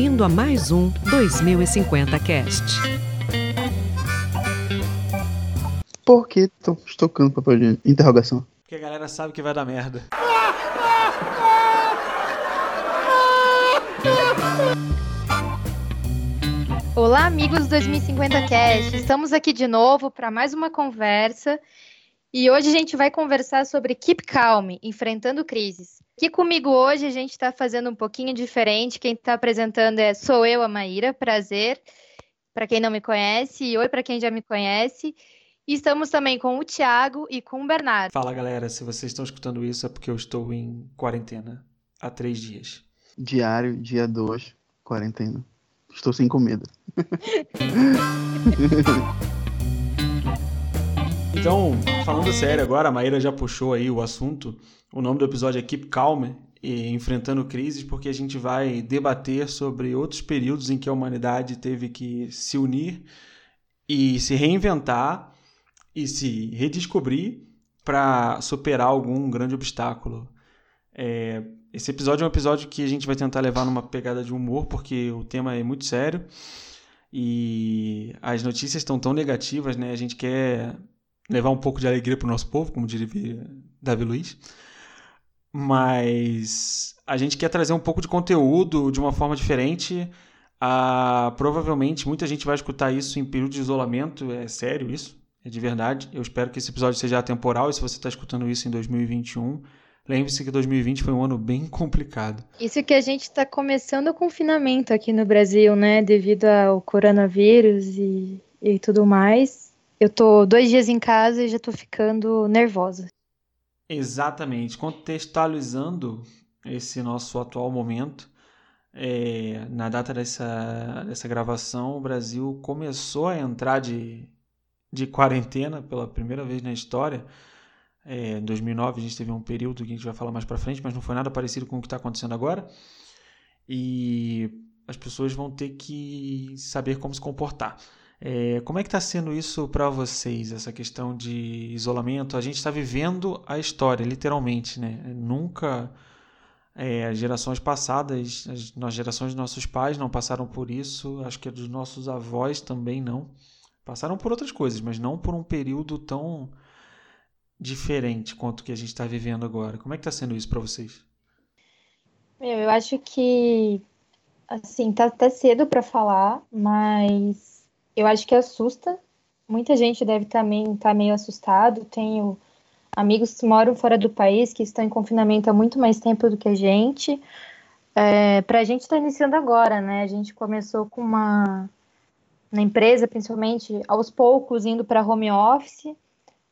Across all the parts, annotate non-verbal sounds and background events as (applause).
Bem-vindo a mais um 2050 Cast. Por que estão estocando papel de interrogação? Porque a galera sabe que vai dar merda. Olá, amigos do 2050 Cast. Estamos aqui de novo para mais uma conversa. E hoje a gente vai conversar sobre Keep Calm, enfrentando crises. Aqui comigo hoje a gente está fazendo um pouquinho diferente. Quem está apresentando é sou eu, a Maíra. Prazer. Para quem não me conhece, e oi para quem já me conhece. E estamos também com o Thiago e com o Bernardo. Fala galera, se vocês estão escutando isso é porque eu estou em quarentena há três dias. Diário, dia 2, quarentena. Estou sem comida. (laughs) Então, falando sério agora, a Maíra já puxou aí o assunto. O nome do episódio é Keep Calm e Enfrentando Crises, porque a gente vai debater sobre outros períodos em que a humanidade teve que se unir e se reinventar e se redescobrir para superar algum grande obstáculo. É, esse episódio é um episódio que a gente vai tentar levar numa pegada de humor, porque o tema é muito sério e as notícias estão tão negativas, né? A gente quer levar um pouco de alegria para o nosso povo, como diria Davi Luiz. Mas a gente quer trazer um pouco de conteúdo de uma forma diferente. Ah, provavelmente muita gente vai escutar isso em período de isolamento, é sério isso, é de verdade. Eu espero que esse episódio seja atemporal e se você está escutando isso em 2021, lembre-se que 2020 foi um ano bem complicado. Isso que a gente está começando o confinamento aqui no Brasil, né? Devido ao coronavírus e, e tudo mais. Eu tô dois dias em casa e já tô ficando nervosa. Exatamente. Contextualizando esse nosso atual momento, é, na data dessa, dessa gravação, o Brasil começou a entrar de, de quarentena pela primeira vez na história. É, em 2009 a gente teve um período que a gente vai falar mais para frente, mas não foi nada parecido com o que está acontecendo agora. E as pessoas vão ter que saber como se comportar. É, como é que está sendo isso para vocês, essa questão de isolamento? A gente está vivendo a história, literalmente, né? Nunca é, as gerações passadas, as, as gerações dos nossos pais não passaram por isso, acho que dos nossos avós também não. Passaram por outras coisas, mas não por um período tão diferente quanto o que a gente está vivendo agora. Como é que está sendo isso para vocês? Meu, eu acho que assim, tá até cedo para falar, mas eu acho que assusta. Muita gente deve também estar tá meio assustado. Tenho amigos que moram fora do país, que estão em confinamento há muito mais tempo do que a gente. É, para a gente está iniciando agora, né? A gente começou com uma na empresa, principalmente aos poucos, indo para home office.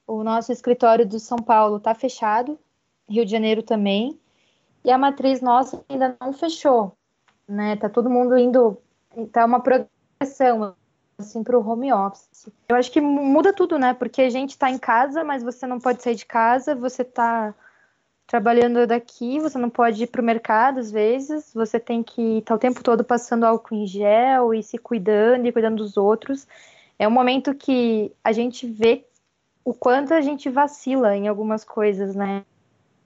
O nosso escritório de São Paulo está fechado, Rio de Janeiro também, e a matriz nossa ainda não fechou, né? Tá todo mundo indo, tá uma progressão assim para o home office. Eu acho que muda tudo, né? Porque a gente está em casa, mas você não pode sair de casa, você está trabalhando daqui, você não pode ir para o mercado às vezes, você tem que estar tá o tempo todo passando álcool em gel e se cuidando e cuidando dos outros. É um momento que a gente vê o quanto a gente vacila em algumas coisas, né?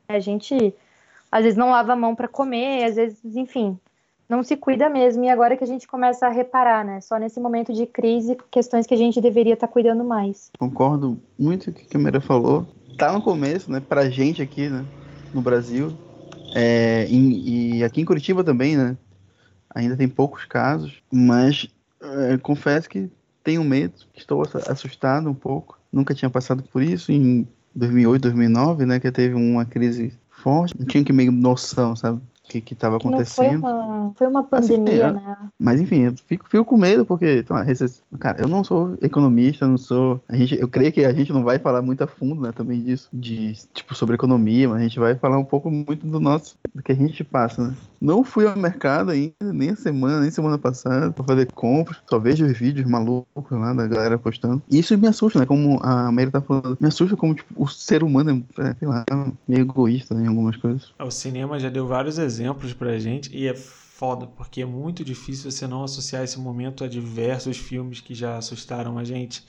A gente às vezes não lava a mão para comer, às vezes, enfim, não se cuida mesmo. E agora que a gente começa a reparar, né? Só nesse momento de crise, questões que a gente deveria estar tá cuidando mais. Concordo muito com o que a Câmara falou. Tá no começo, né? Pra gente aqui, né? No Brasil. É, e, e aqui em Curitiba também, né? Ainda tem poucos casos, mas é, confesso que tenho medo, estou assustado um pouco nunca tinha passado por isso em 2008, 2009, né, que teve uma crise forte, não tinha que meio noção, sabe? Que que estava acontecendo. Foi uma, foi uma pandemia, assim, né? Mas enfim, eu fico, fico com medo porque, então, cara, eu não sou economista, não sou. A gente, eu creio que a gente não vai falar muito a fundo, né, também disso, de tipo sobre economia, mas a gente vai falar um pouco muito do nosso, do que a gente passa, né? Não fui ao mercado ainda, nem a semana, nem semana passada, pra fazer compras. Só vejo os vídeos malucos lá da galera postando. E isso me assusta, né? Como a Mary tá falando. Me assusta como, tipo, o ser humano é, sei lá, meio egoísta né, em algumas coisas. O cinema já deu vários exemplos exemplos pra gente e é foda, porque é muito difícil você não associar esse momento a diversos filmes que já assustaram a gente.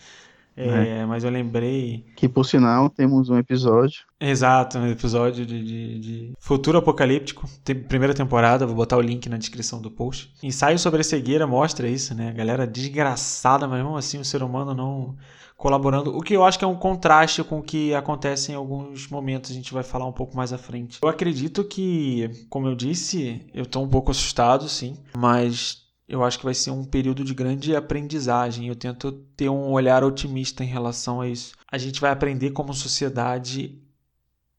É, é. Mas eu lembrei. Que por sinal temos um episódio. Exato, um episódio de, de, de, Futuro Apocalíptico, tem, primeira temporada, vou botar o link na descrição do post. Ensaio sobre a cegueira mostra isso, né? A galera desgraçada, mas mesmo assim o ser humano não colaborando. O que eu acho que é um contraste com o que acontece em alguns momentos, a gente vai falar um pouco mais à frente. Eu acredito que, como eu disse, eu estou um pouco assustado, sim, mas eu acho que vai ser um período de grande aprendizagem. Eu tento ter um olhar otimista em relação a isso. A gente vai aprender como sociedade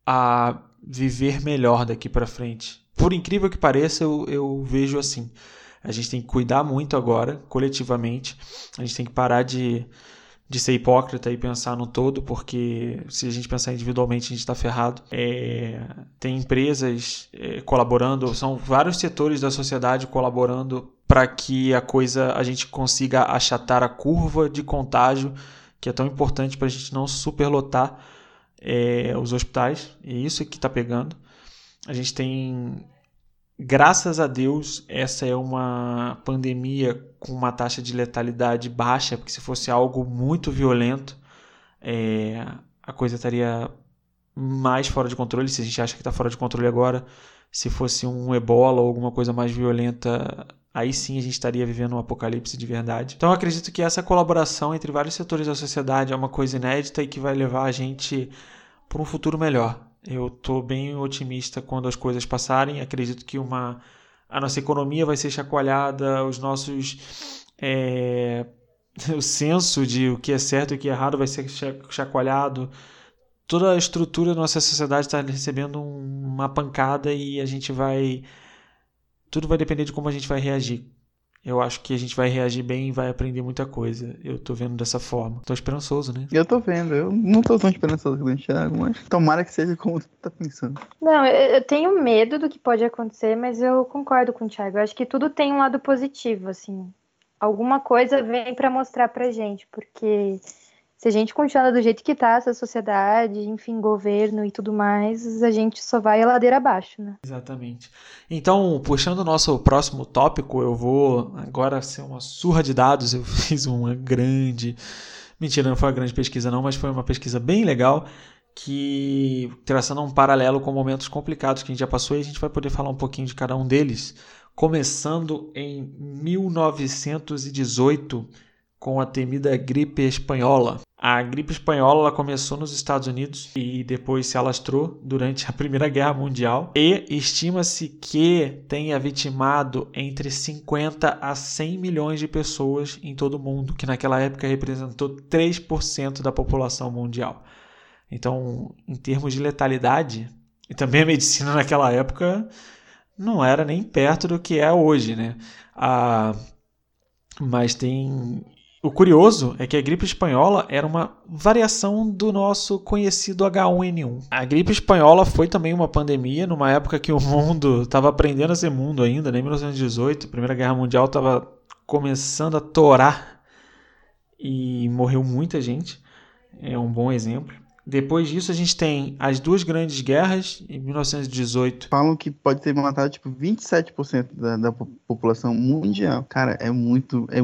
a viver melhor daqui para frente. Por incrível que pareça, eu, eu vejo assim. A gente tem que cuidar muito agora, coletivamente. A gente tem que parar de de ser hipócrita e pensar no todo, porque se a gente pensar individualmente a gente está ferrado. É, tem empresas é, colaborando, são vários setores da sociedade colaborando para que a coisa a gente consiga achatar a curva de contágio que é tão importante para a gente não superlotar é, os hospitais. E isso é que está pegando. A gente tem Graças a Deus, essa é uma pandemia com uma taxa de letalidade baixa, porque se fosse algo muito violento, é, a coisa estaria mais fora de controle. Se a gente acha que está fora de controle agora, se fosse um ebola ou alguma coisa mais violenta, aí sim a gente estaria vivendo um apocalipse de verdade. Então eu acredito que essa colaboração entre vários setores da sociedade é uma coisa inédita e que vai levar a gente para um futuro melhor. Eu estou bem otimista quando as coisas passarem. Acredito que uma, a nossa economia vai ser chacoalhada, os nossos. É, (laughs) o senso de o que é certo e o que é errado vai ser chacoalhado. Toda a estrutura da nossa sociedade está recebendo uma pancada e a gente vai. Tudo vai depender de como a gente vai reagir eu acho que a gente vai reagir bem e vai aprender muita coisa. Eu tô vendo dessa forma. Tô esperançoso, né? Eu tô vendo. Eu não tô tão esperançoso com o Thiago, mas tomara que seja como tu tá pensando. Não, eu tenho medo do que pode acontecer, mas eu concordo com o Thiago. Eu acho que tudo tem um lado positivo, assim. Alguma coisa vem para mostrar pra gente, porque se a gente continuar do jeito que está essa sociedade, enfim, governo e tudo mais, a gente só vai a ladeira abaixo, né? Exatamente. Então, puxando o nosso próximo tópico, eu vou agora ser uma surra de dados. Eu (laughs) fiz uma grande. Mentira, não foi uma grande pesquisa, não, mas foi uma pesquisa bem legal que traçando um paralelo com momentos complicados que a gente já passou e a gente vai poder falar um pouquinho de cada um deles. Começando em 1918 com a temida gripe espanhola. A gripe espanhola começou nos Estados Unidos e depois se alastrou durante a Primeira Guerra Mundial e estima-se que tenha vitimado entre 50 a 100 milhões de pessoas em todo o mundo, que naquela época representou 3% da população mundial. Então, em termos de letalidade, e também a medicina naquela época não era nem perto do que é hoje, né? Ah, mas tem o curioso é que a gripe espanhola era uma variação do nosso conhecido H1N1. A gripe espanhola foi também uma pandemia numa época que o mundo estava aprendendo a ser mundo ainda, né? em 1918, a Primeira Guerra Mundial estava começando a torar e morreu muita gente. É um bom exemplo. Depois disso, a gente tem as duas grandes guerras em 1918. Falam que pode ter matado tipo 27% da, da população mundial. Cara, é muito. É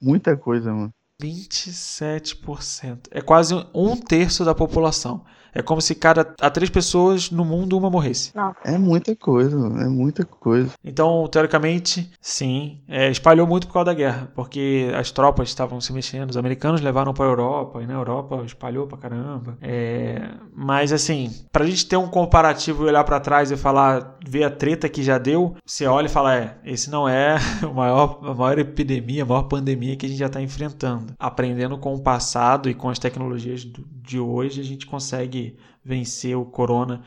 Muita coisa, mano. 27%. É quase um terço da população. É como se cada a três pessoas no mundo uma morresse. Não. É muita coisa, é muita coisa. Então, teoricamente, sim, é, espalhou muito por causa da guerra, porque as tropas estavam se mexendo, os americanos levaram para a Europa e na Europa espalhou pra caramba. É, mas assim, pra gente ter um comparativo e olhar para trás e falar, ver a treta que já deu, você olha e fala, é, esse não é (laughs) o maior, a maior epidemia, a maior pandemia que a gente já está enfrentando. Aprendendo com o passado e com as tecnologias de hoje, a gente consegue vencer o corona.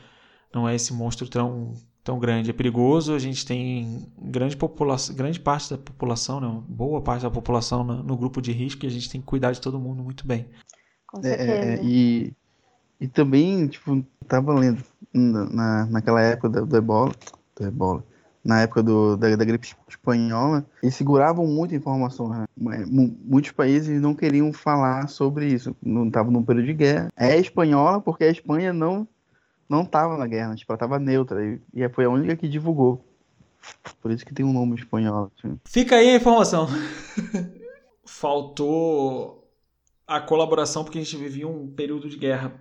Não é esse monstro tão, tão grande. É perigoso, a gente tem grande, população, grande parte da população, não, boa parte da população no, no grupo de risco e a gente tem que cuidar de todo mundo muito bem. Com é, é, certeza. É, e, e também, tipo, tava lendo na, naquela época do, do ebola, do ebola, na época do, da, da, gripe espanhola, eles seguravam muita informação. Né? Muitos países não queriam falar sobre isso. Não estavam num período de guerra. É espanhola porque a Espanha não não estava na guerra, tipo, ela estava neutra. E, e foi a única que divulgou. Por isso que tem um nome espanhol. Assim. Fica aí a informação. (laughs) Faltou a colaboração porque a gente vivia um período de guerra.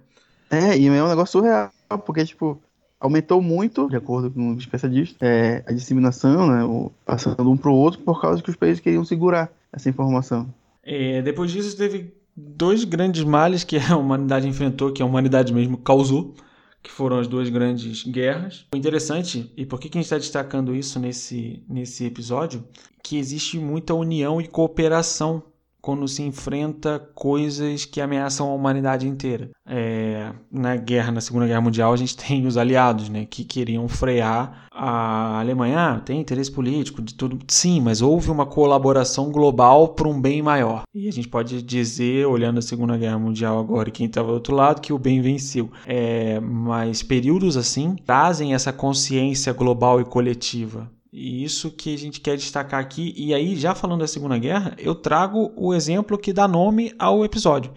É, e é um negócio surreal, porque, tipo, aumentou muito, de acordo com os especialistas, é, a disseminação, né, o, passando um para o outro, por causa que os países queriam segurar essa informação. É, depois disso, teve dois grandes males que (laughs) a humanidade enfrentou, que a humanidade mesmo causou, que foram as duas grandes guerras. O interessante, e por que, que a gente está destacando isso nesse, nesse episódio, que existe muita união e cooperação quando se enfrenta coisas que ameaçam a humanidade inteira. É, na guerra, na Segunda Guerra Mundial, a gente (laughs) tem os aliados, né, que queriam frear a Alemanha. Ah, tem interesse político de tudo, sim, mas houve uma colaboração global para um bem maior. E a gente pode dizer, olhando a Segunda Guerra Mundial agora, quem estava do outro lado, que o bem venceu. É, mas períodos assim trazem essa consciência global e coletiva e isso que a gente quer destacar aqui. E aí, já falando da Segunda Guerra, eu trago o exemplo que dá nome ao episódio,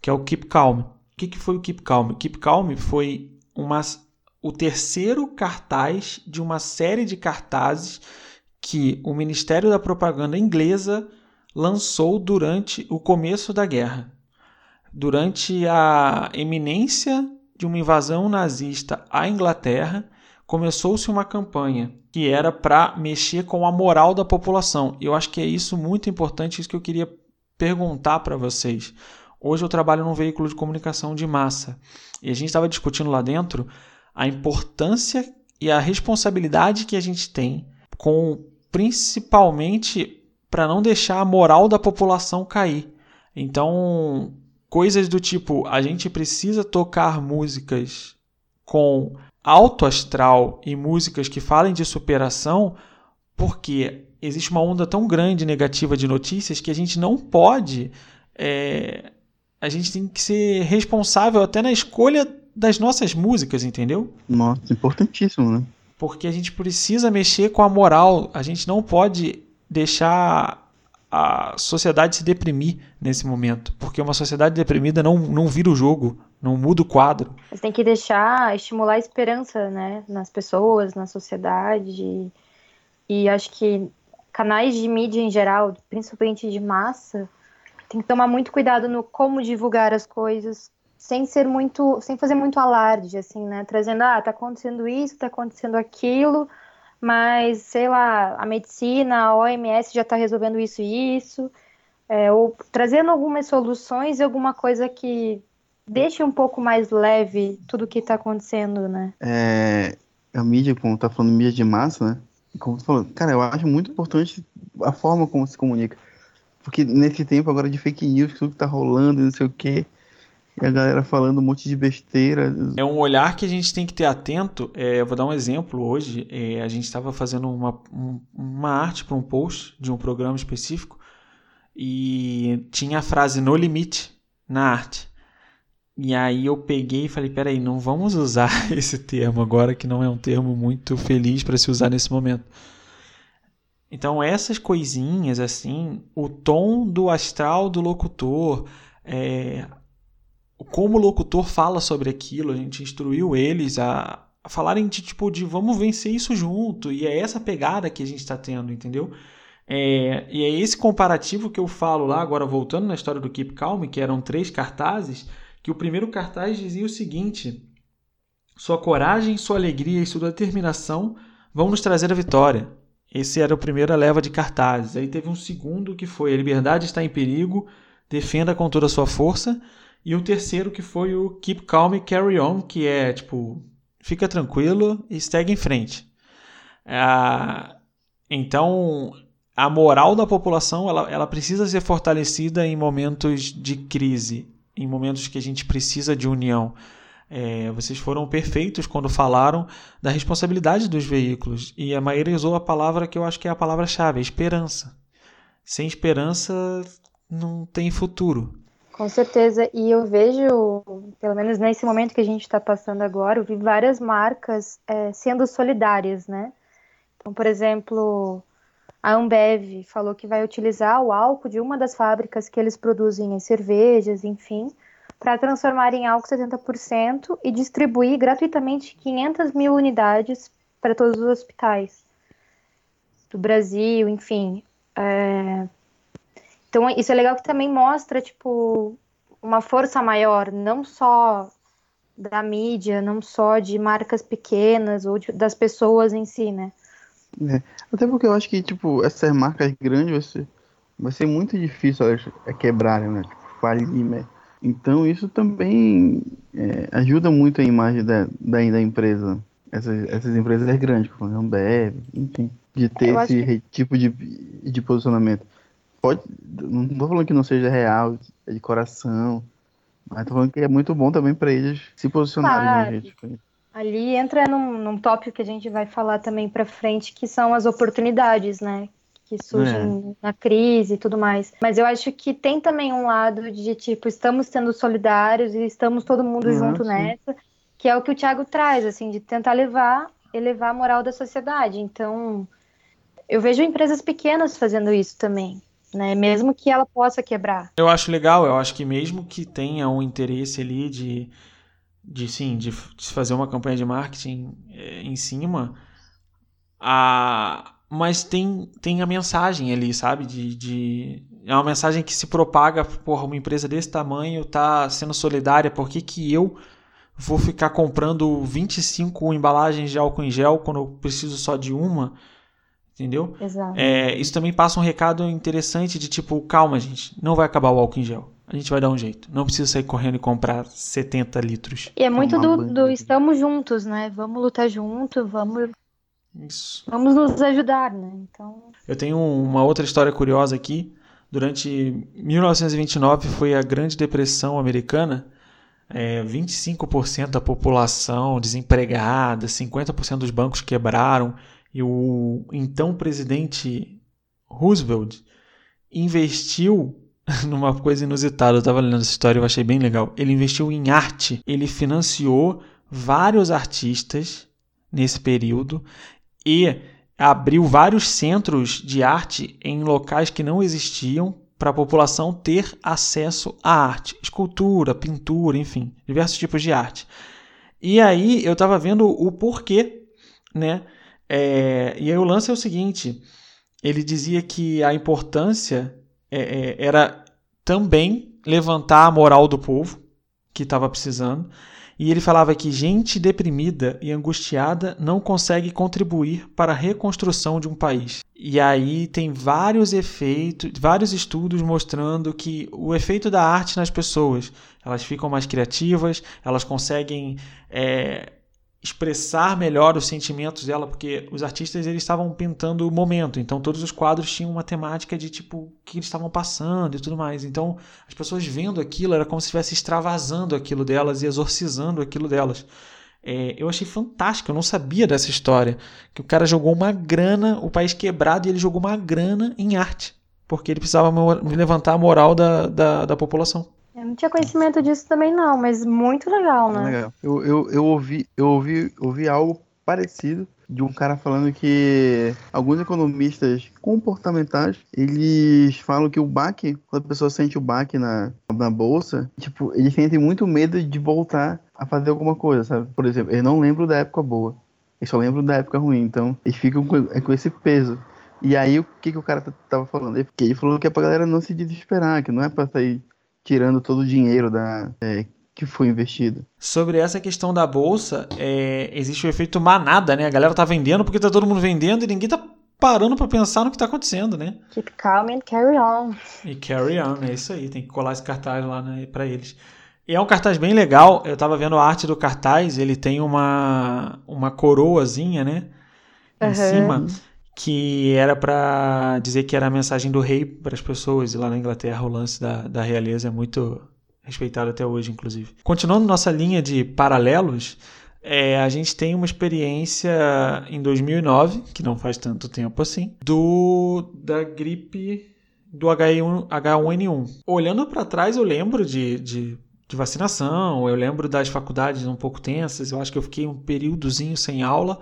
que é o Keep Calm. O que, que foi o Keep Calm? Keep Calm foi uma, o terceiro cartaz de uma série de cartazes que o Ministério da Propaganda inglesa lançou durante o começo da guerra. Durante a eminência de uma invasão nazista à Inglaterra, começou-se uma campanha que era para mexer com a moral da população. Eu acho que é isso muito importante, isso que eu queria perguntar para vocês. Hoje eu trabalho num veículo de comunicação de massa e a gente estava discutindo lá dentro a importância e a responsabilidade que a gente tem com principalmente para não deixar a moral da população cair. Então, coisas do tipo, a gente precisa tocar músicas com alto astral e músicas que falem de superação, porque existe uma onda tão grande negativa de notícias que a gente não pode. É, a gente tem que ser responsável até na escolha das nossas músicas, entendeu? Nossa, importantíssimo, né? Porque a gente precisa mexer com a moral. A gente não pode deixar a sociedade se deprimir nesse momento. Porque uma sociedade deprimida não, não vira o jogo, não muda o quadro. Tem que deixar, estimular a esperança, né, nas pessoas, na sociedade. E acho que canais de mídia em geral, principalmente de massa, tem que tomar muito cuidado no como divulgar as coisas, sem ser muito, sem fazer muito alarde, assim, né, trazendo, ah, tá acontecendo isso, tá acontecendo aquilo, mas, sei lá, a medicina, a OMS já está resolvendo isso e isso, é, ou trazendo algumas soluções e alguma coisa que deixe um pouco mais leve tudo o que está acontecendo, né? É, a mídia, como tá falando mídia de massa, né? Como você falou, cara, eu acho muito importante a forma como se comunica. Porque nesse tempo agora de fake news, tudo que tá rolando, não sei o quê, e a galera falando um monte de besteira. É um olhar que a gente tem que ter atento. É, eu vou dar um exemplo hoje. É, a gente estava fazendo uma, um, uma arte para um post de um programa específico e tinha a frase no limite na arte. E aí eu peguei e falei, peraí, não vamos usar (laughs) esse termo agora, que não é um termo muito feliz para se usar nesse momento. Então essas coisinhas assim, o tom do astral do locutor, é, como o locutor fala sobre aquilo, a gente instruiu eles a, a falarem de tipo de vamos vencer isso junto, e é essa pegada que a gente está tendo, entendeu? É, e é esse comparativo que eu falo lá, agora voltando na história do Keep Calm, que eram três cartazes, que o primeiro cartaz dizia o seguinte: Sua coragem, sua alegria e sua determinação vão nos trazer a vitória. Esse era o primeiro leva de cartazes. Aí teve um segundo que foi: A liberdade está em perigo, defenda com toda a sua força. E o terceiro que foi o Keep Calm e Carry On, que é tipo, fica tranquilo e segue em frente. Ah, então, a moral da população ela, ela precisa ser fortalecida em momentos de crise em momentos que a gente precisa de união. É, vocês foram perfeitos quando falaram da responsabilidade dos veículos. E a Maíra usou a palavra que eu acho que é a palavra-chave: esperança. Sem esperança, não tem futuro. Com certeza. E eu vejo, pelo menos nesse momento que a gente está passando agora, eu vi várias marcas é, sendo solidárias, né? Então, por exemplo, a Ambev falou que vai utilizar o álcool de uma das fábricas que eles produzem em cervejas, enfim, para transformar em álcool 70% e distribuir gratuitamente 500 mil unidades para todos os hospitais do Brasil, enfim. É... Então, isso é legal que também mostra, tipo, uma força maior, não só da mídia, não só de marcas pequenas ou de, das pessoas em si, né? É. Até porque eu acho que, tipo, essas marcas grandes vai ser, vai ser muito difícil elas é, quebrarem, né? Tipo, falir, né? Então isso também é, ajuda muito a imagem da, da, da empresa. Essas, essas empresas grandes, como a Ambev, enfim, de ter eu esse que... tipo de, de posicionamento. Pode, não estou falando que não seja real, é de coração, mas tô falando que é muito bom também para eles se posicionarem. Claro. Né, Ali entra num, num tópico que a gente vai falar também para frente, que são as oportunidades, né? Que surgem é. na crise e tudo mais. Mas eu acho que tem também um lado de tipo, estamos sendo solidários e estamos todo mundo junto sim. nessa, que é o que o Thiago traz, assim, de tentar levar, elevar a moral da sociedade. Então, eu vejo empresas pequenas fazendo isso também né? Mesmo que ela possa quebrar. Eu acho legal, eu acho que mesmo que tenha um interesse ali de, de sim, de, de fazer uma campanha de marketing é, em cima, a, mas tem, tem a mensagem ali, sabe? De, de, é uma mensagem que se propaga, por uma empresa desse tamanho tá sendo solidária, por que, que eu vou ficar comprando 25 embalagens de álcool em gel quando eu preciso só de uma? Entendeu? Exato. É, isso também passa um recado interessante de tipo, calma, gente, não vai acabar o álcool em gel. A gente vai dar um jeito. Não precisa sair correndo e comprar 70 litros. E é muito do, do, estamos juntos, né? Vamos lutar junto, vamos. Isso. Vamos nos ajudar, né? Então. Eu tenho uma outra história curiosa aqui. Durante 1929 foi a Grande Depressão Americana. É, 25% da população desempregada, 50% dos bancos quebraram e o então presidente Roosevelt investiu (laughs) numa coisa inusitada. Eu estava lendo essa história e eu achei bem legal. Ele investiu em arte. Ele financiou vários artistas nesse período e abriu vários centros de arte em locais que não existiam para a população ter acesso à arte, escultura, pintura, enfim, diversos tipos de arte. E aí eu estava vendo o porquê, né? É, e aí o lance é o seguinte: ele dizia que a importância é, é, era também levantar a moral do povo que estava precisando. E ele falava que gente deprimida e angustiada não consegue contribuir para a reconstrução de um país. E aí tem vários efeitos, vários estudos mostrando que o efeito da arte nas pessoas, elas ficam mais criativas, elas conseguem é, expressar melhor os sentimentos dela, porque os artistas eles estavam pintando o momento, então todos os quadros tinham uma temática de tipo o que eles estavam passando e tudo mais. Então as pessoas vendo aquilo era como se estivesse extravasando aquilo delas e exorcizando aquilo delas. É, eu achei fantástico, eu não sabia dessa história. Que o cara jogou uma grana, o país quebrado, e ele jogou uma grana em arte. Porque ele precisava levantar a moral da, da, da população. Eu não tinha conhecimento disso também não, mas muito legal, né? Legal. Eu, eu, eu, ouvi, eu ouvi, ouvi algo parecido de um cara falando que alguns economistas comportamentais, eles falam que o baque, quando a pessoa sente o baque na, na bolsa, tipo, eles sentem muito medo de voltar a fazer alguma coisa, sabe? Por exemplo, eles não lembram da época boa, eles só lembram da época ruim, então eles ficam com, é, com esse peso. E aí, o que, que o cara tava falando? Ele falou que é pra galera não se desesperar, que não é pra sair tirando todo o dinheiro da, é, que foi investido. Sobre essa questão da bolsa, é, existe o efeito manada, né? A galera tá vendendo porque tá todo mundo vendendo e ninguém tá parando para pensar no que tá acontecendo, né? Keep calm and carry on. E carry on, é isso aí. Tem que colar esse cartaz lá né, para eles. E é um cartaz bem legal. Eu tava vendo a arte do cartaz. Ele tem uma, uma coroazinha, né? Em uhum. cima que era para dizer que era a mensagem do rei para as pessoas. E lá na Inglaterra o lance da, da realeza é muito respeitado até hoje, inclusive. Continuando nossa linha de paralelos, é, a gente tem uma experiência em 2009, que não faz tanto tempo assim, do da gripe do H1, H1N1. Olhando para trás, eu lembro de, de, de, vacinação, eu lembro das faculdades um pouco tensas, eu acho que eu fiquei um períodozinho sem aula,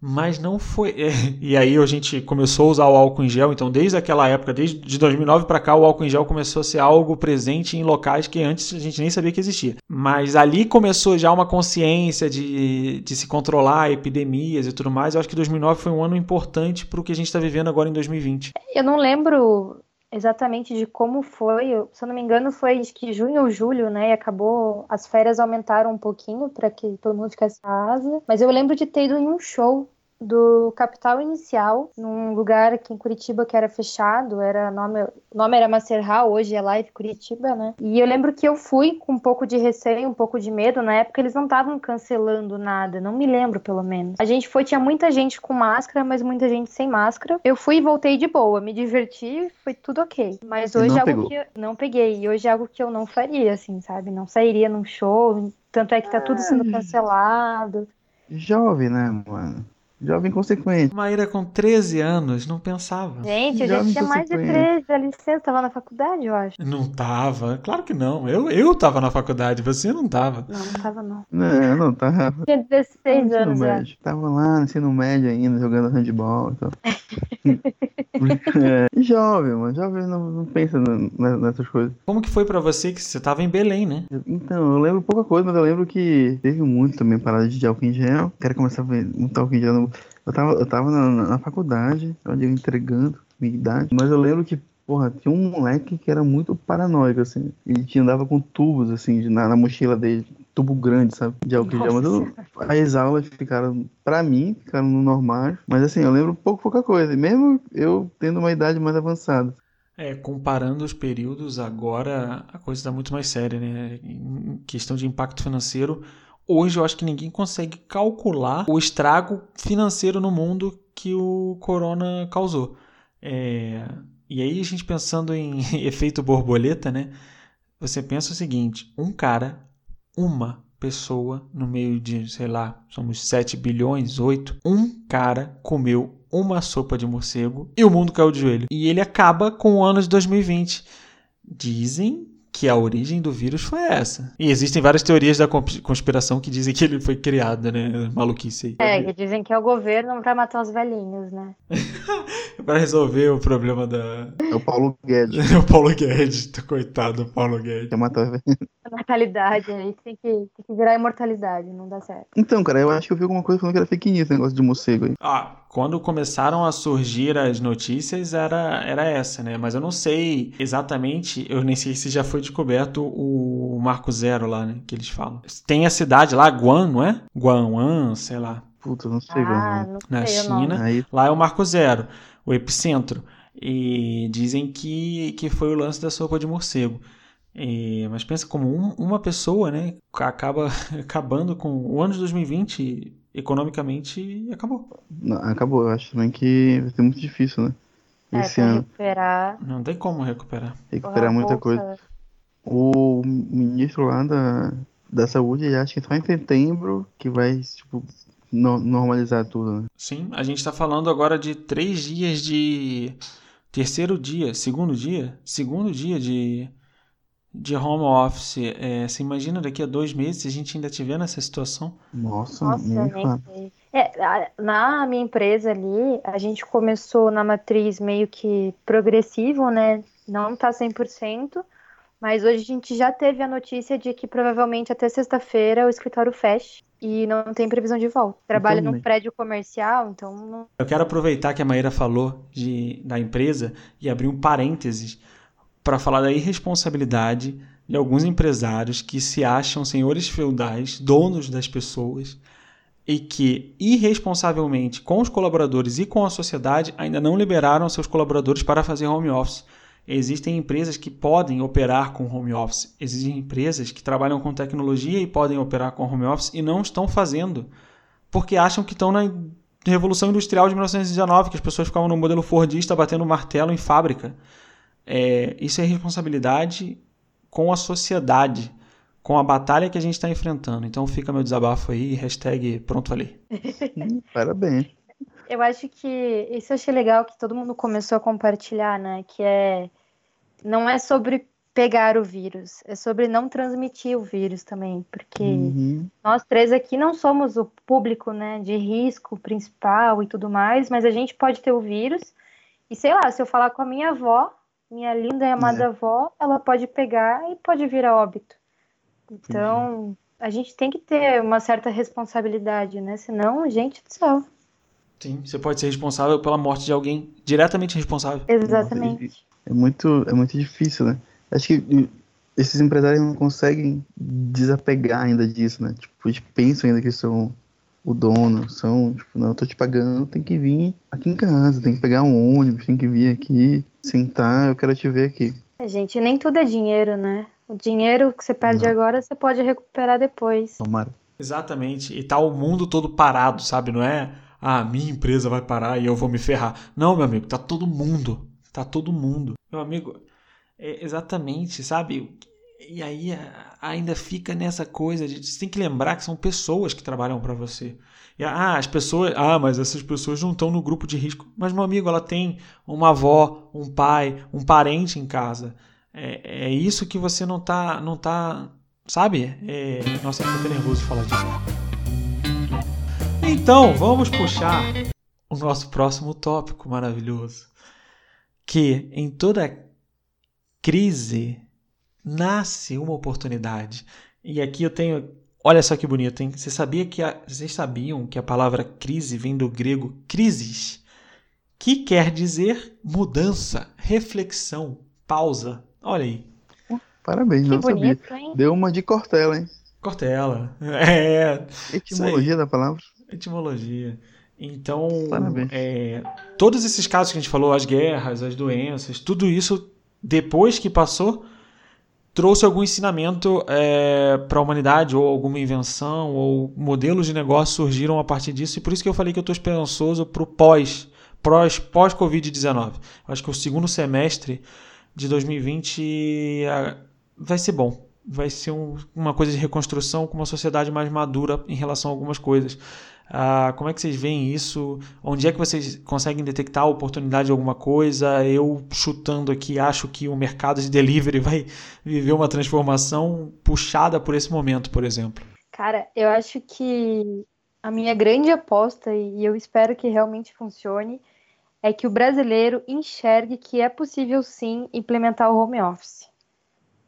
mas não foi. (laughs) É, e aí a gente começou a usar o álcool em gel, então desde aquela época, desde de 2009 para cá, o álcool em gel começou a ser algo presente em locais que antes a gente nem sabia que existia. Mas ali começou já uma consciência de, de se controlar epidemias e tudo mais. Eu acho que 2009 foi um ano importante para o que a gente está vivendo agora em 2020. Eu não lembro exatamente de como foi. Se eu não me engano, foi de que junho ou julho, né? E acabou. As férias aumentaram um pouquinho para que todo mundo ficasse em casa. Mas eu lembro de ter ido em um show do Capital Inicial, num lugar aqui em Curitiba que era fechado, era nome, o nome era Macerral, hoje é Live Curitiba, né? E eu lembro que eu fui com um pouco de receio, um pouco de medo, na época eles não estavam cancelando nada, não me lembro pelo menos. A gente foi, tinha muita gente com máscara, mas muita gente sem máscara. Eu fui e voltei de boa, me diverti, foi tudo ok. Mas hoje é algo pegou. que eu não peguei, e hoje é algo que eu não faria, assim, sabe? Não sairia num show, tanto é que tá tudo sendo cancelado. Jovem, né, mano? Jovem consequente. Maíra com 13 anos não pensava. Gente, eu já tinha mais de 13, a licença, tava na faculdade, eu acho. Não tava, claro que não. Eu, eu tava na faculdade, você não tava. Não, não tava não. Não, não tava. (laughs) Tinha 16 anos já. Tava lá no ensino médio ainda, jogando handball e tal. (laughs) (laughs) é, jovem, mano. Jovem não, não pensa nessas coisas. Como que foi pra você que você tava em Belém, né? Então, eu lembro pouca coisa, mas eu lembro que teve muito também parada de álcool em gel. Quero começar a ver muito álcool em gel no eu tava, eu tava na, na faculdade, onde eu entregando minha idade, mas eu lembro que, porra, tinha um moleque que era muito paranoico, assim. Ele tinha, andava com tubos, assim, na, na mochila dele, tubo grande, sabe? De álcool gel. Mas eu, as aulas ficaram, pra mim, ficaram no normal. Mas assim, eu lembro pouco, pouca coisa. Mesmo eu tendo uma idade mais avançada. É, comparando os períodos, agora a coisa está muito mais séria, né? Em questão de impacto financeiro, hoje eu acho que ninguém consegue calcular o estrago financeiro no mundo que o corona causou. É... E aí a gente pensando em (laughs) efeito borboleta, né? Você pensa o seguinte: um cara, uma pessoa no meio de, sei lá, somos 7 bilhões, 8, um cara comeu uma sopa de morcego e o mundo caiu de joelho. E ele acaba com o ano de 2020. Dizem que a origem do vírus foi essa. E existem várias teorias da conspiração que dizem que ele foi criado, né? Maluquice aí. É, que dizem que é o governo pra matar os velhinhos, né? (laughs) para resolver o problema da. É o Paulo Guedes. (laughs) é o Paulo Guedes, coitado do Paulo Guedes. Quer matar os velhinhos. A natalidade, aí tem que, tem que virar imortalidade, não dá certo. Então, cara, eu acho que eu vi alguma coisa falando que era fake news, negócio de morcego aí. Ah, quando começaram a surgir as notícias era, era essa, né? Mas eu não sei exatamente, eu nem sei se já foi descoberto o Marco Zero lá, né? Que eles falam. Tem a cidade lá, Guan, não é? Guanwan, sei lá. Puta, não sei ah, não Na China. Aí... Lá é o Marco Zero, o epicentro. E dizem que, que foi o lance da sopa de morcego. E, mas pensa como um, uma pessoa, né? Acaba (laughs) acabando com o ano de 2020 economicamente acabou. Não, acabou, eu acho também que vai ser muito difícil, né? É, Esse ano. recuperar. Não tem como recuperar. Recuperar muita coisa. O ministro lá da, da saúde ele acha que só em setembro que vai, tipo, no, normalizar tudo, né? Sim, a gente está falando agora de três dias de. Terceiro dia, segundo dia? Segundo dia de de home office, é, você imagina daqui a dois meses a gente ainda estiver nessa situação? Nossa, Nossa nem é, na minha empresa ali, a gente começou na matriz meio que progressivo, né? Não tá 100%, mas hoje a gente já teve a notícia de que provavelmente até sexta-feira o escritório feche e não tem previsão de volta. Trabalha num prédio comercial, então não... Eu quero aproveitar que a Maíra falou de, da empresa e abrir um parênteses para falar da irresponsabilidade de alguns empresários que se acham senhores feudais, donos das pessoas e que irresponsavelmente com os colaboradores e com a sociedade ainda não liberaram seus colaboradores para fazer home office. Existem empresas que podem operar com home office, existem empresas que trabalham com tecnologia e podem operar com home office e não estão fazendo, porque acham que estão na Revolução Industrial de 1919, que as pessoas ficavam no modelo Fordista batendo martelo em fábrica. É, isso é responsabilidade com a sociedade, com a batalha que a gente está enfrentando. Então fica meu desabafo aí, hashtag pronto ali. (laughs) Parabéns. Eu acho que isso eu achei legal que todo mundo começou a compartilhar, né? Que é não é sobre pegar o vírus, é sobre não transmitir o vírus também, porque uhum. nós três aqui não somos o público, né, de risco principal e tudo mais, mas a gente pode ter o vírus e sei lá, se eu falar com a minha avó, minha linda e amada é. avó, ela pode pegar e pode vir a óbito. Então, a gente tem que ter uma certa responsabilidade, né? Senão, gente do céu. Sim, você pode ser responsável pela morte de alguém, diretamente responsável. Exatamente. é muito, é muito difícil, né? Acho que esses empresários não conseguem desapegar ainda disso, né? Tipo, eles pensam ainda que são o dono, são, tipo, não, eu tô te pagando, tem que vir aqui em casa, tem que pegar um ônibus, tem que vir aqui, sentar, eu quero te ver aqui. É, gente, nem tudo é dinheiro, né? O dinheiro que você perde não. agora, você pode recuperar depois. Tomara. Exatamente. E tá o mundo todo parado, sabe? Não é, ah, minha empresa vai parar e eu vou me ferrar. Não, meu amigo, tá todo mundo. Tá todo mundo. Meu amigo, é exatamente, sabe? E aí ainda fica nessa coisa de você tem que lembrar que são pessoas que trabalham para você. E, ah, as pessoas, ah, mas essas pessoas não estão no grupo de risco. Mas meu amigo, ela tem uma avó, um pai, um parente em casa. É, é isso que você não tá, não tá, sabe? É, nossa, fico nervoso de falar disso. Então, vamos puxar o nosso próximo tópico maravilhoso, que em toda crise nasce uma oportunidade. E aqui eu tenho. Olha só que bonito, hein? Você sabia que a, vocês sabiam que a palavra crise vem do grego crisis, que quer dizer mudança, reflexão, pausa. Olha aí. Parabéns, que não bonito, sabia. Hein? Deu uma de Cortella, hein? Cortella. (laughs) É. Etimologia da palavra. Etimologia. Então, é, todos esses casos que a gente falou, as guerras, as doenças, tudo isso, depois que passou, trouxe algum ensinamento é, para a humanidade, ou alguma invenção, ou modelos de negócio surgiram a partir disso, e por isso que eu falei que eu estou esperançoso para o pós, pós, pós-Covid-19. Acho que o segundo semestre de 2020 é, vai ser bom. Vai ser um, uma coisa de reconstrução com uma sociedade mais madura em relação a algumas coisas. Ah, como é que vocês veem isso? Onde é que vocês conseguem detectar a oportunidade de alguma coisa? Eu, chutando aqui, acho que o mercado de delivery (laughs) vai viver uma transformação puxada por esse momento, por exemplo. Cara, eu acho que a minha grande aposta, e eu espero que realmente funcione, é que o brasileiro enxergue que é possível sim implementar o home office.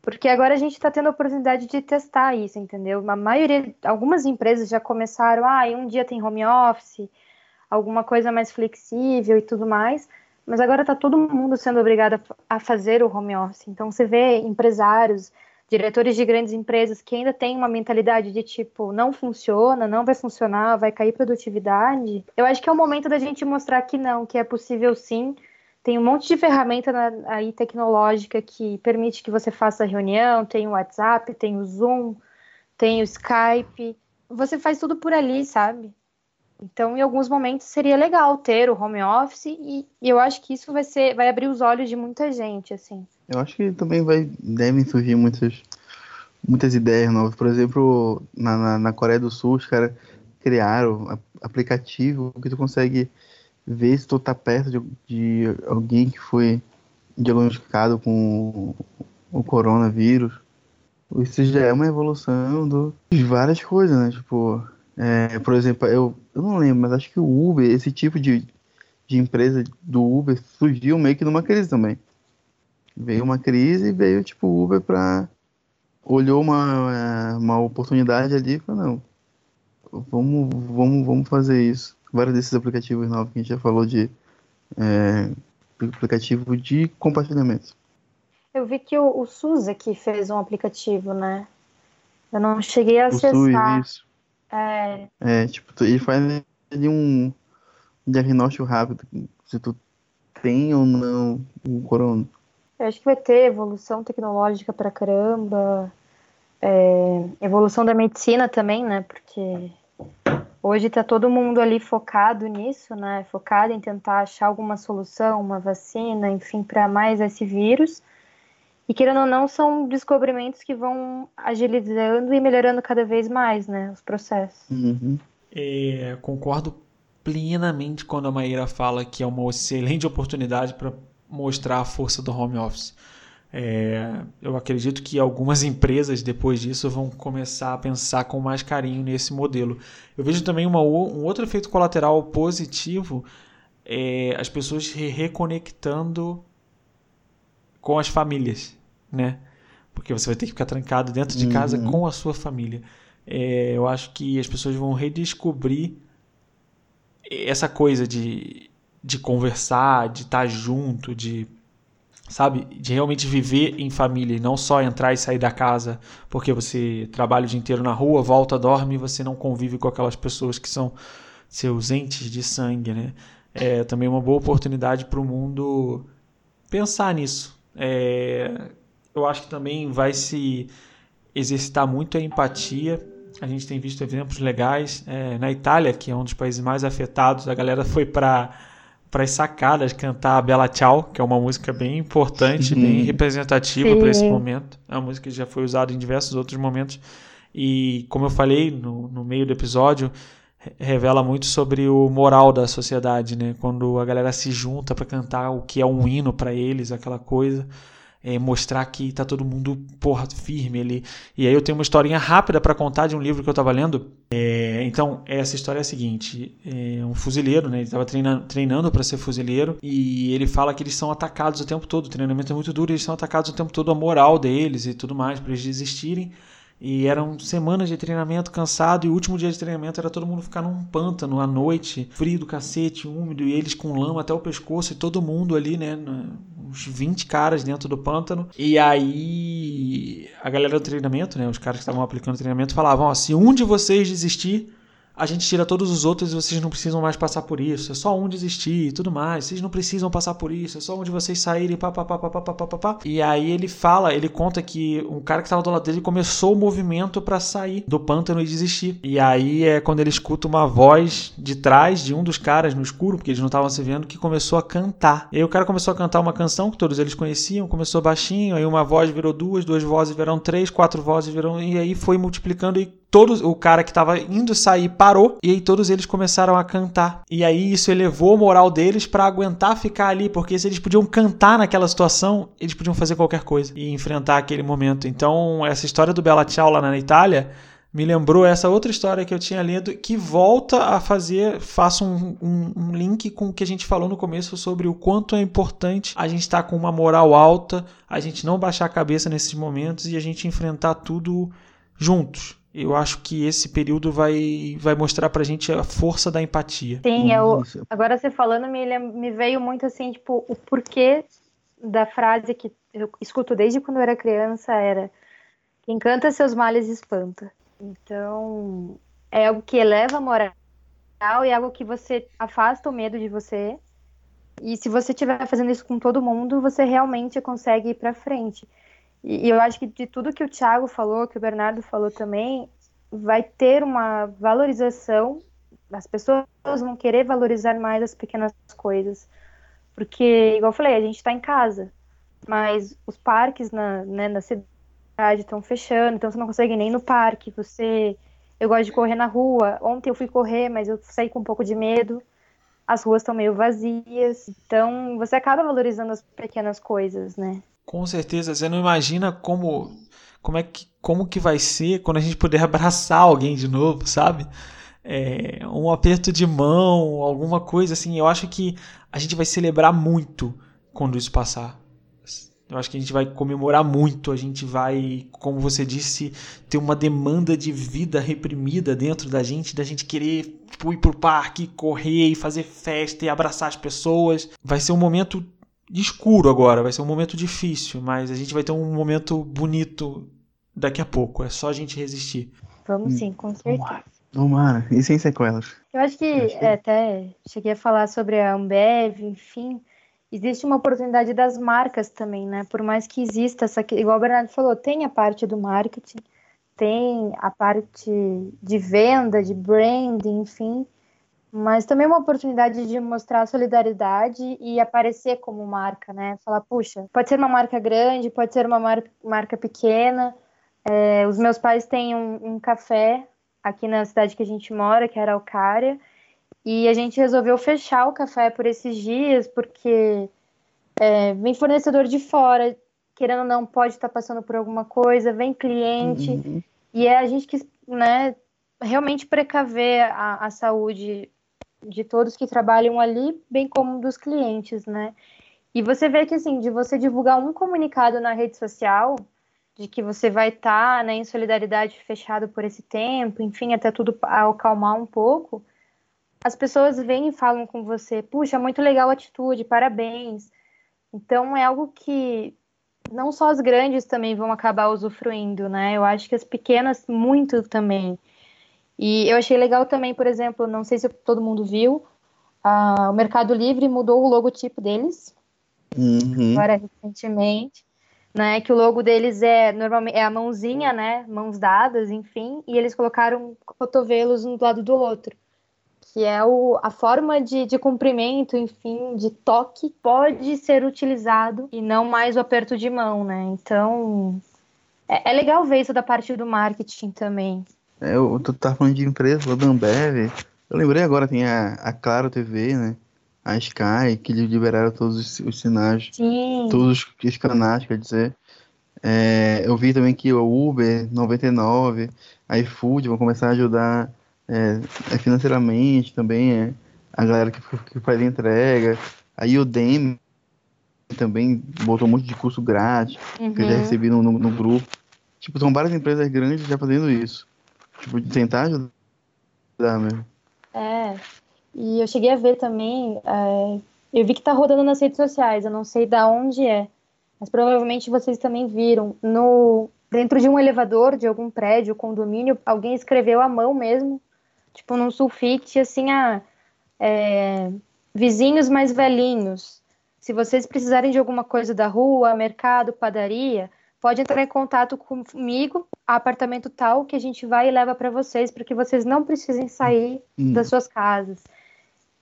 Porque agora a gente está tendo a oportunidade de testar isso, entendeu? A maioria, algumas empresas já começaram, ah, um dia tem home office, alguma coisa mais flexível e tudo mais, mas agora está todo mundo sendo obrigado a fazer o home office. Então você vê empresários, diretores de grandes empresas que ainda têm uma mentalidade de tipo, não funciona, não vai funcionar, vai cair produtividade. Eu acho que é o momento da gente mostrar que não, que é possível sim tem um monte de ferramenta na, aí tecnológica que permite que você faça reunião, tem o WhatsApp, tem o Zoom, tem o Skype. Você faz tudo por ali, sabe? Então, em alguns momentos seria legal ter o home office e, e, eu acho que isso vai ser, vai abrir os olhos de muita gente, assim. Eu acho que também vai, devem surgir muitas, muitas ideias novas. Por exemplo, na, na, na Coreia do Sul, os caras criaram aplicativo que tu consegue ver se tu tá perto de, de alguém que foi diagnosticado com o coronavírus. Isso já é uma evolução do, de várias coisas, né? Tipo, é, por exemplo, eu, eu não lembro, mas acho que o Uber, esse tipo de, de empresa do Uber surgiu meio que numa crise também. Veio uma crise e veio, tipo, o Uber pra... Olhou uma, uma oportunidade ali e falou, não, vamos, vamos, vamos fazer isso vários desses aplicativos novos que a gente já falou de é, aplicativo de compartilhamento. Eu vi que o, o SUS aqui fez um aplicativo, né? Eu não cheguei a o acessar. SUS, isso. É... é, tipo, ele faz ali um diagnóstico rápido se tu tem ou não o corona. Eu acho que vai ter evolução tecnológica pra caramba, é, evolução da medicina também, né? Porque Hoje está todo mundo ali focado nisso, né? Focado em tentar achar alguma solução, uma vacina, enfim, para mais esse vírus. E querendo ou não, são descobrimentos que vão agilizando e melhorando cada vez mais, né? Os processos. Uhum. É, concordo plenamente quando a Maíra fala que é uma excelente oportunidade para mostrar a força do home office. É, eu acredito que algumas empresas depois disso vão começar a pensar com mais carinho nesse modelo. Eu vejo também uma, um outro efeito colateral positivo, é, as pessoas se reconectando com as famílias, né? Porque você vai ter que ficar trancado dentro de casa uhum. com a sua família. É, eu acho que as pessoas vão redescobrir essa coisa de, de conversar, de estar junto, de sabe? De realmente viver em família e não só entrar e sair da casa porque você trabalha o dia inteiro na rua, volta, dorme e você não convive com aquelas pessoas que são seus entes de sangue, né? É também uma boa oportunidade para o mundo pensar nisso. É, eu acho que também vai se exercitar muito a empatia. A gente tem visto exemplos legais. É, na Itália, que é um dos países mais afetados, a galera foi para para as sacadas cantar a Bela Tchau, que é uma música bem importante, bem representativa para esse momento. É uma música que já foi usada em diversos outros momentos. E, como eu falei no, no meio do episódio, revela muito sobre o moral da sociedade, né? Quando a galera se junta para cantar o que é um hino para eles, aquela coisa é, mostrar que tá todo mundo, porra, firme ali. E aí eu tenho uma historinha rápida para contar de um livro que eu tava lendo. É, então, essa história é a seguinte: é um fuzileiro, né? Ele tava treinando, treinando para ser fuzileiro e ele fala que eles são atacados o tempo todo. O treinamento é muito duro, eles são atacados o tempo todo, a moral deles e tudo mais, para eles desistirem. E eram semanas de treinamento cansado, e o último dia de treinamento era todo mundo ficar num pântano à noite, frio do cacete, úmido, e eles com lama até o pescoço, e todo mundo ali, né, uns 20 caras dentro do pântano. E aí a galera do treinamento, né, os caras que estavam aplicando o treinamento falavam, ó, se um de vocês desistir, a gente tira todos os outros e vocês não precisam mais passar por isso. É só um desistir e tudo mais. Vocês não precisam passar por isso. É só um de vocês saírem. Pá, pá, pá, pá, pá, pá, pá, pá. E aí ele fala, ele conta que um cara que estava do lado dele começou o movimento para sair do pântano e desistir. E aí é quando ele escuta uma voz de trás de um dos caras no escuro, porque eles não estavam se vendo, que começou a cantar. E aí o cara começou a cantar uma canção que todos eles conheciam, começou baixinho, aí uma voz virou duas, duas vozes viraram três, quatro vozes viraram. E aí foi multiplicando e todos o cara que estava indo sair parou e aí todos eles começaram a cantar. E aí isso elevou a moral deles para aguentar ficar ali, porque se eles podiam cantar naquela situação, eles podiam fazer qualquer coisa e enfrentar aquele momento. Então, essa história do Bella Ciao lá na Itália me lembrou essa outra história que eu tinha lido que volta a fazer, faço um, um, um, link com o que a gente falou no começo sobre o quanto é importante a gente estar tá com uma moral alta, a gente não baixar a cabeça nesses momentos e a gente enfrentar tudo juntos. Eu acho que esse período vai, vai mostrar pra gente a força da empatia. Sim, eu, agora você falando me, me veio muito assim, tipo, o porquê da frase que eu escuto desde quando eu era criança era quem canta seus males espanta. Então, é algo que eleva a moral e é algo que você afasta o medo de você. E se você estiver fazendo isso com todo mundo, você realmente consegue ir para frente. E, eu acho que de tudo que o Thiago falou, que o Bernardo falou também, vai ter uma valorização, as pessoas vão querer valorizar mais as pequenas coisas. Porque, igual eu falei, a gente está em casa, mas os parques na, né, na cidade estão fechando, então você não consegue nem no parque. Você. Eu gosto de correr na rua. Ontem eu fui correr, mas eu saí com um pouco de medo. As ruas estão meio vazias. Então você acaba valorizando as pequenas coisas, né? Com certeza, você não imagina como como é que como que vai ser quando a gente puder (laughs) abraçar alguém de novo, sabe? É, um aperto de mão, alguma coisa assim. Eu acho que a gente vai celebrar muito quando isso passar. Eu acho que a gente vai comemorar muito, a gente vai, como você disse, ter uma demanda de vida reprimida dentro da gente, da gente querer tipo, ir pro parque, correr e fazer festa e abraçar as pessoas. Vai ser um momento escuro agora, vai ser um momento difícil, mas a gente vai ter um momento bonito daqui a pouco. É só a gente resistir. Vamos sim, com certeza. Tomara, e sem sequelas. Eu acho que, acho que... É, até cheguei a falar sobre a Ambev, enfim. Existe uma oportunidade das marcas também, né? Por mais que exista essa. Igual o Bernardo falou, tem a parte do marketing, tem a parte de venda, de branding, enfim mas também uma oportunidade de mostrar solidariedade e aparecer como marca, né? Falar, puxa, pode ser uma marca grande, pode ser uma mar marca pequena. É, os meus pais têm um, um, café aqui na cidade que a gente mora, que era Araucária, e a gente resolveu fechar o café por esses dias, porque é, vem fornecedor de fora, querendo ou não, pode estar passando por alguma coisa, vem cliente, uhum. e é a gente que, né, realmente precaver a, a saúde de todos que trabalham ali, bem como dos clientes, né? E você vê que, assim, de você divulgar um comunicado na rede social, de que você vai estar tá, né, em solidariedade fechado por esse tempo, enfim, até tudo acalmar um pouco, as pessoas vêm e falam com você, puxa, muito legal a atitude, parabéns. Então é algo que não só as grandes também vão acabar usufruindo, né? Eu acho que as pequenas muito também. E eu achei legal também, por exemplo, não sei se todo mundo viu, uh, o Mercado Livre mudou o logotipo deles, Uhum. agora recentemente, né? Que o logo deles é normalmente é a mãozinha, né? Mãos dadas, enfim, e eles colocaram cotovelos um do lado do outro. Que é o, a forma de, de cumprimento, enfim, de toque, pode ser utilizado e não mais o aperto de mão, né? Então, é, é legal ver isso da parte do marketing também. É, eu, tu tá falando de empresa, da Ambev. Eu lembrei agora, tem a, a Claro TV, né? A Sky, que liberaram todos os, os sinais, Sim. todos os, canais, quer dizer. É, eu vi também que o Uber 99, a iFood vão começar a ajudar é, é, financeiramente também, é, a galera que, que faz entrega. A Udemy também botou um monte de curso grátis, que eu já Uhum. recebi no, no, no grupo. Tipo, são várias empresas grandes já fazendo isso. Tipo, de tentar ajudar mesmo. É, e eu cheguei a ver também, é, eu vi que tá rodando nas redes sociais, eu não sei da onde é, mas provavelmente vocês também viram, no, dentro de um elevador de algum prédio, condomínio, alguém escreveu à mão mesmo, tipo num sulfite, assim, ah, é, vizinhos mais velhinhos, se vocês precisarem de alguma coisa da rua, mercado, padaria, pode entrar em contato comigo, apartamento tal, que a gente vai e leva para vocês, para que vocês não precisem sair Hum. das suas casas.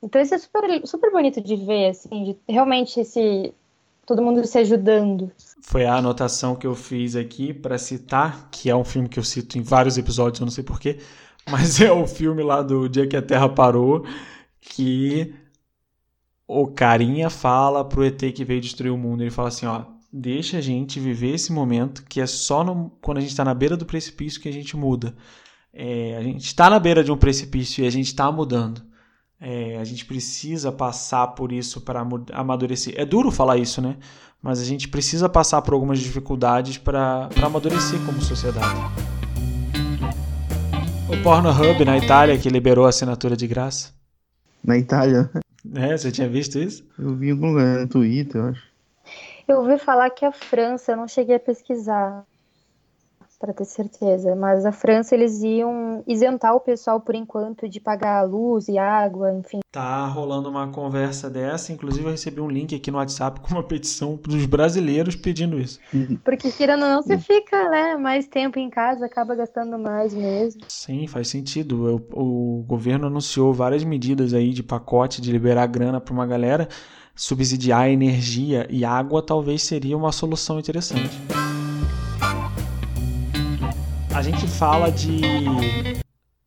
Então isso é super, super bonito de ver, assim, de realmente esse todo mundo se ajudando. Foi a anotação que eu fiz aqui para citar, que é um filme que eu cito em vários episódios, eu não sei porquê, (laughs) mas é o filme lá do Dia que a Terra Parou, que o carinha fala pro ET que veio destruir o mundo. Ele fala assim, ó, deixa a gente viver esse momento, que é só no- quando a gente está na beira do precipício que a gente muda. É, a gente está na beira de um precipício e a gente está mudando. É, a gente precisa passar por isso para amadurecer. É duro falar isso, né? Mas a gente precisa passar por algumas dificuldades para amadurecer como sociedade. O Pornhub na Itália que liberou a assinatura de graça. Na Itália, É, você tinha visto isso? eu vi em algum lugar no Twitter, eu acho. Eu ouvi falar que a França, eu não cheguei a pesquisar para ter certeza, mas a França eles iam isentar o pessoal por enquanto de pagar luz e água, enfim. Tá rolando uma conversa dessa. Inclusive, eu recebi um link aqui no WhatsApp com uma petição dos brasileiros pedindo isso. Porque querendo ou não, você fica, né, mais tempo em casa, acaba gastando mais mesmo. Sim, faz sentido. O, o governo anunciou várias medidas aí de pacote de liberar grana para uma galera. Subsidiar energia e água talvez seria uma solução interessante. A gente fala de.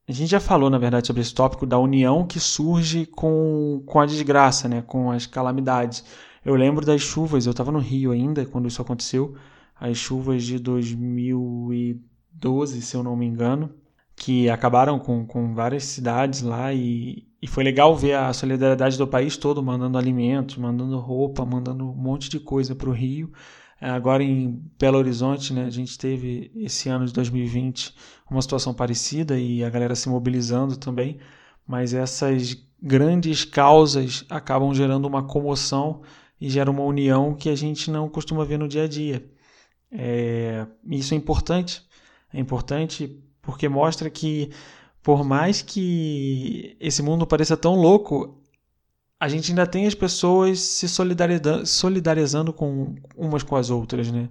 A gente já falou, na verdade, sobre esse tópico da união que surge com, com a desgraça, né? com as calamidades. Eu lembro das chuvas, eu estava no Rio ainda quando isso aconteceu, as chuvas de 2012, se eu não me engano, que acabaram com, com várias cidades lá e, e foi legal ver a solidariedade do país todo mandando alimentos, mandando roupa, mandando um monte de coisa para o Rio. Agora em Belo Horizonte, né, a gente teve esse ano de 2020 uma situação parecida e a galera se mobilizando também, mas essas grandes causas acabam gerando uma comoção e gera uma união que a gente não costuma ver no dia a dia. É, isso é importante, é importante porque mostra que por mais que esse mundo pareça tão louco, a gente ainda tem as pessoas se solidarizando, solidarizando com umas com as outras, né?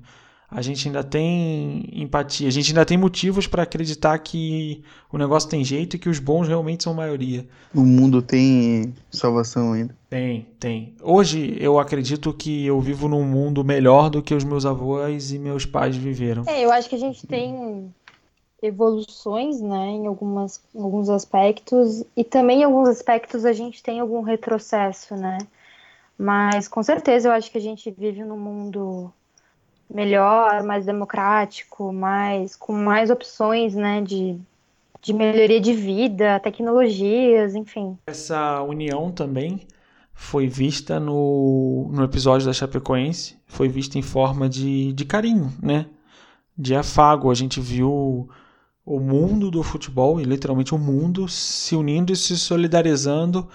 A gente ainda tem empatia, a gente ainda tem motivos para acreditar que o negócio tem jeito e que os bons realmente são maioria. O mundo tem salvação ainda. Tem, tem. Hoje eu acredito que eu vivo num mundo melhor do que os meus avós e meus pais viveram. É, eu acho que a gente tem evoluções, né, em, algumas, alguns aspectos, e também em alguns aspectos a gente tem algum retrocesso, né? Mas com certeza eu acho que a gente vive num mundo melhor, mais democrático, mais com mais opções, né, de, de melhoria de vida, tecnologias, enfim. Essa união também foi vista no, no episódio da Chapecoense, foi vista em forma de, de carinho, né? De afago. A gente viu o mundo do futebol, e literalmente o mundo, se unindo e se solidarizando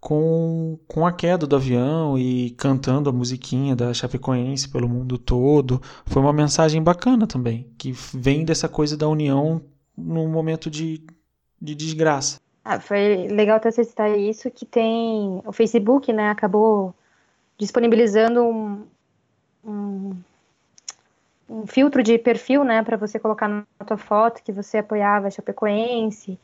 com, com a queda do avião e cantando a musiquinha da Chapecoense pelo mundo todo. Foi uma mensagem bacana também, que vem dessa coisa da união num momento de, de desgraça. Ah, foi legal até você citar isso, que tem o Facebook, né, acabou disponibilizando um, um, um filtro de perfil, né, para você colocar na tua foto que você apoiava a Chapecoense,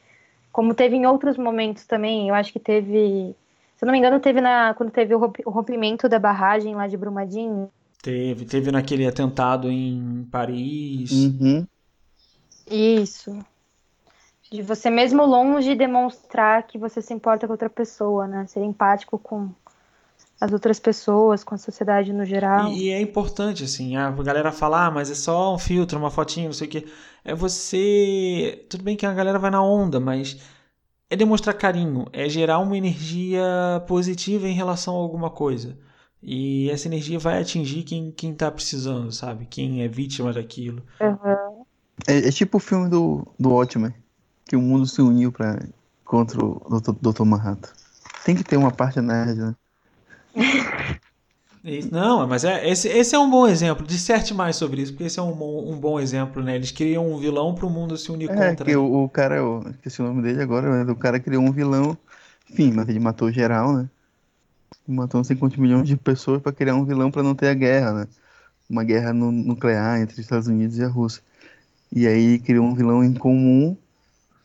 como teve em outros momentos também, eu acho que teve se eu não me engano, teve na, quando teve o rompimento da barragem lá de Brumadinho. Teve, teve naquele atentado em Paris. Uhum. Isso. De você mesmo longe demonstrar que você se importa com outra pessoa, né? Ser empático com as outras pessoas, com a sociedade no geral. E, e é importante, assim, a galera fala, ah, mas é só um filtro, uma fotinha, não sei o quê. É você. Tudo bem que a galera vai na onda, mas é demonstrar carinho, é gerar uma energia positiva em relação a alguma coisa. E essa energia vai atingir quem, quem tá precisando, sabe? Quem é vítima daquilo. Uhum. É, é, tipo o filme do, do Watchmen, que o mundo se uniu pra, contra o Dr. Dr. Manhattan. Tem que ter uma parte nerd, né? Não, mas é, esse, esse é um bom exemplo. Disserte mais sobre isso, porque esse é um bom, um bom exemplo, né? Eles criam um vilão para o mundo se unir é, contra. Que né? o, o cara, eu esqueci o nome dele agora, mas o cara criou um vilão, enfim, mas ele matou geral, né? Matou uns 50 milhões de pessoas para criar um vilão para não ter a guerra, né? Uma guerra no, nuclear entre os Estados Unidos e a Rússia. E aí criou um vilão em comum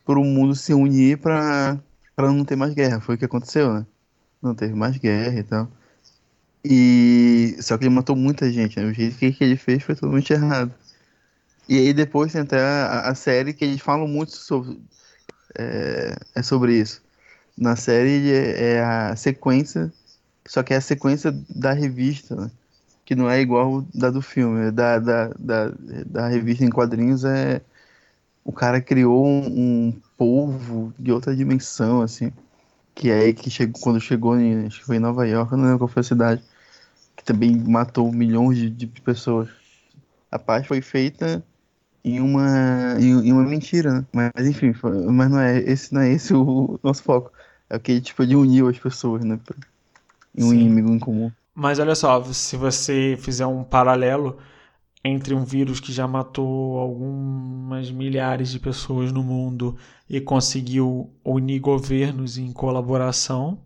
para o mundo se unir para não ter mais guerra. Foi o que aconteceu, né? Não teve mais guerra e tal. E só que ele matou muita gente, né? O jeito que, ele fez foi totalmente errado. E aí depois tem até a, a série que eles falam muito sobre, é, é sobre isso. Na série é, é, a sequência, só que é a sequência da revista, né? que não é igual da do filme. É da, da, da, da revista em quadrinhos é o cara criou um, um povo de outra dimensão, assim. Que é aí que chegou, quando chegou em, acho que foi em Nova York, não lembro qual foi a cidade que também matou milhões de, de pessoas. A paz foi feita em uma, em, em uma mentira, né? Mas enfim, foi, mas não é esse, não é esse o, nosso foco. É aquele tipo de unir as pessoas, né? Em um Sim. inimigo em comum. Mas olha só, se você fizer um paralelo entre um vírus que já matou algumas milhares de pessoas no mundo e conseguiu unir governos em colaboração,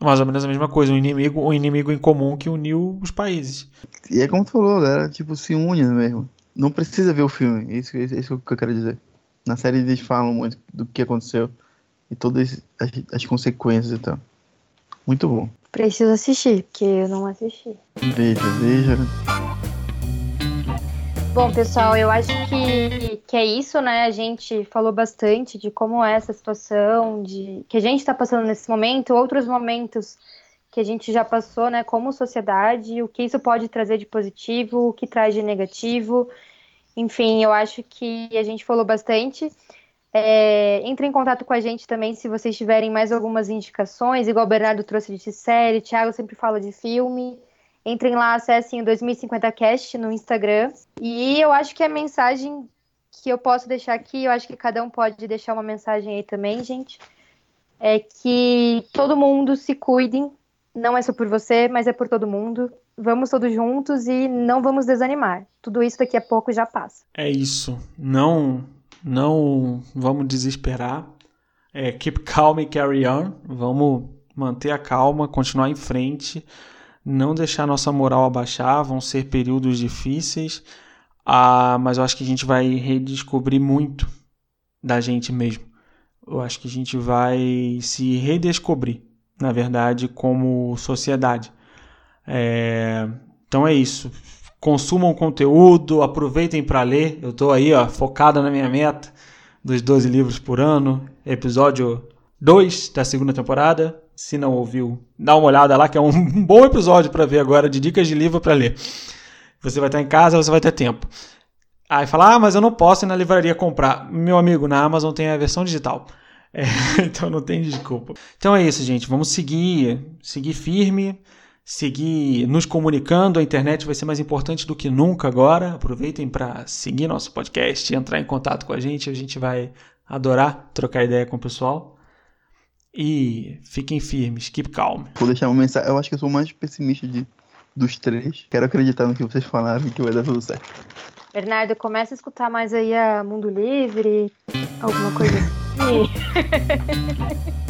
mais ou menos a mesma coisa, um inimigo, um inimigo em comum que uniu os países. E é como tu falou, galera, tipo, se une mesmo. Não precisa ver o filme, é isso, é isso que eu quero dizer. Na série eles falam muito do que aconteceu e todas as, as consequências e tal. Muito bom. Preciso assistir, porque eu não assisti. Veja, veja. Bom, pessoal, eu acho que, que é isso, né? A gente falou bastante de como é essa situação, de que a gente está passando nesse momento, outros momentos que a gente já passou, né, como sociedade, o que isso pode trazer de positivo, o que traz de negativo. Enfim, eu acho que a gente falou bastante. É, entre em contato com a gente também se vocês tiverem mais algumas indicações, igual o Bernardo trouxe de série, Thiago sempre fala de filme. Entrem lá, acessem o 2050cast no Instagram. E eu acho que a mensagem que eu posso deixar aqui, eu acho que cada um pode deixar uma mensagem aí também, gente. É que todo mundo se cuidem. Não é só por você, mas é por todo mundo. Vamos todos juntos e não vamos desanimar. Tudo isso daqui a pouco já passa. É isso. Não, não vamos desesperar. É, keep calm e carry on. Vamos manter a calma, continuar em frente não deixar nossa moral abaixar, vão ser períodos difíceis, ah, mas eu acho que a gente vai redescobrir muito da gente mesmo. Eu acho que a gente vai se redescobrir, na verdade, como sociedade. É... Então é isso. Consumam conteúdo, aproveitem para ler. Eu estou aí, ó, focado na minha meta dos 12 livros por ano. Episódio 2 da segunda temporada. Se não ouviu, dá uma olhada lá, que é um (laughs) bom episódio para ver agora de dicas de livro para ler. Você vai estar em casa, você vai ter tempo. Aí fala, ah, mas eu não posso ir na livraria comprar. Meu amigo, na Amazon tem a versão digital. (laughs) É, então não tem desculpa. Então é isso, gente. Vamos seguir, seguir firme, seguir nos comunicando. A internet vai ser mais importante do que nunca agora. Aproveitem para seguir nosso podcast, entrar em contato com a gente. A gente vai adorar trocar ideia com o pessoal. E fiquem firmes, keep calm. Vou deixar uma mensagem. Eu acho que eu sou o mais pessimista de, dos três. Quero acreditar no que vocês falaram e que vai dar tudo certo. Bernardo, começa a escutar mais aí a Mundo Livre, alguma coisa assim. (laughs)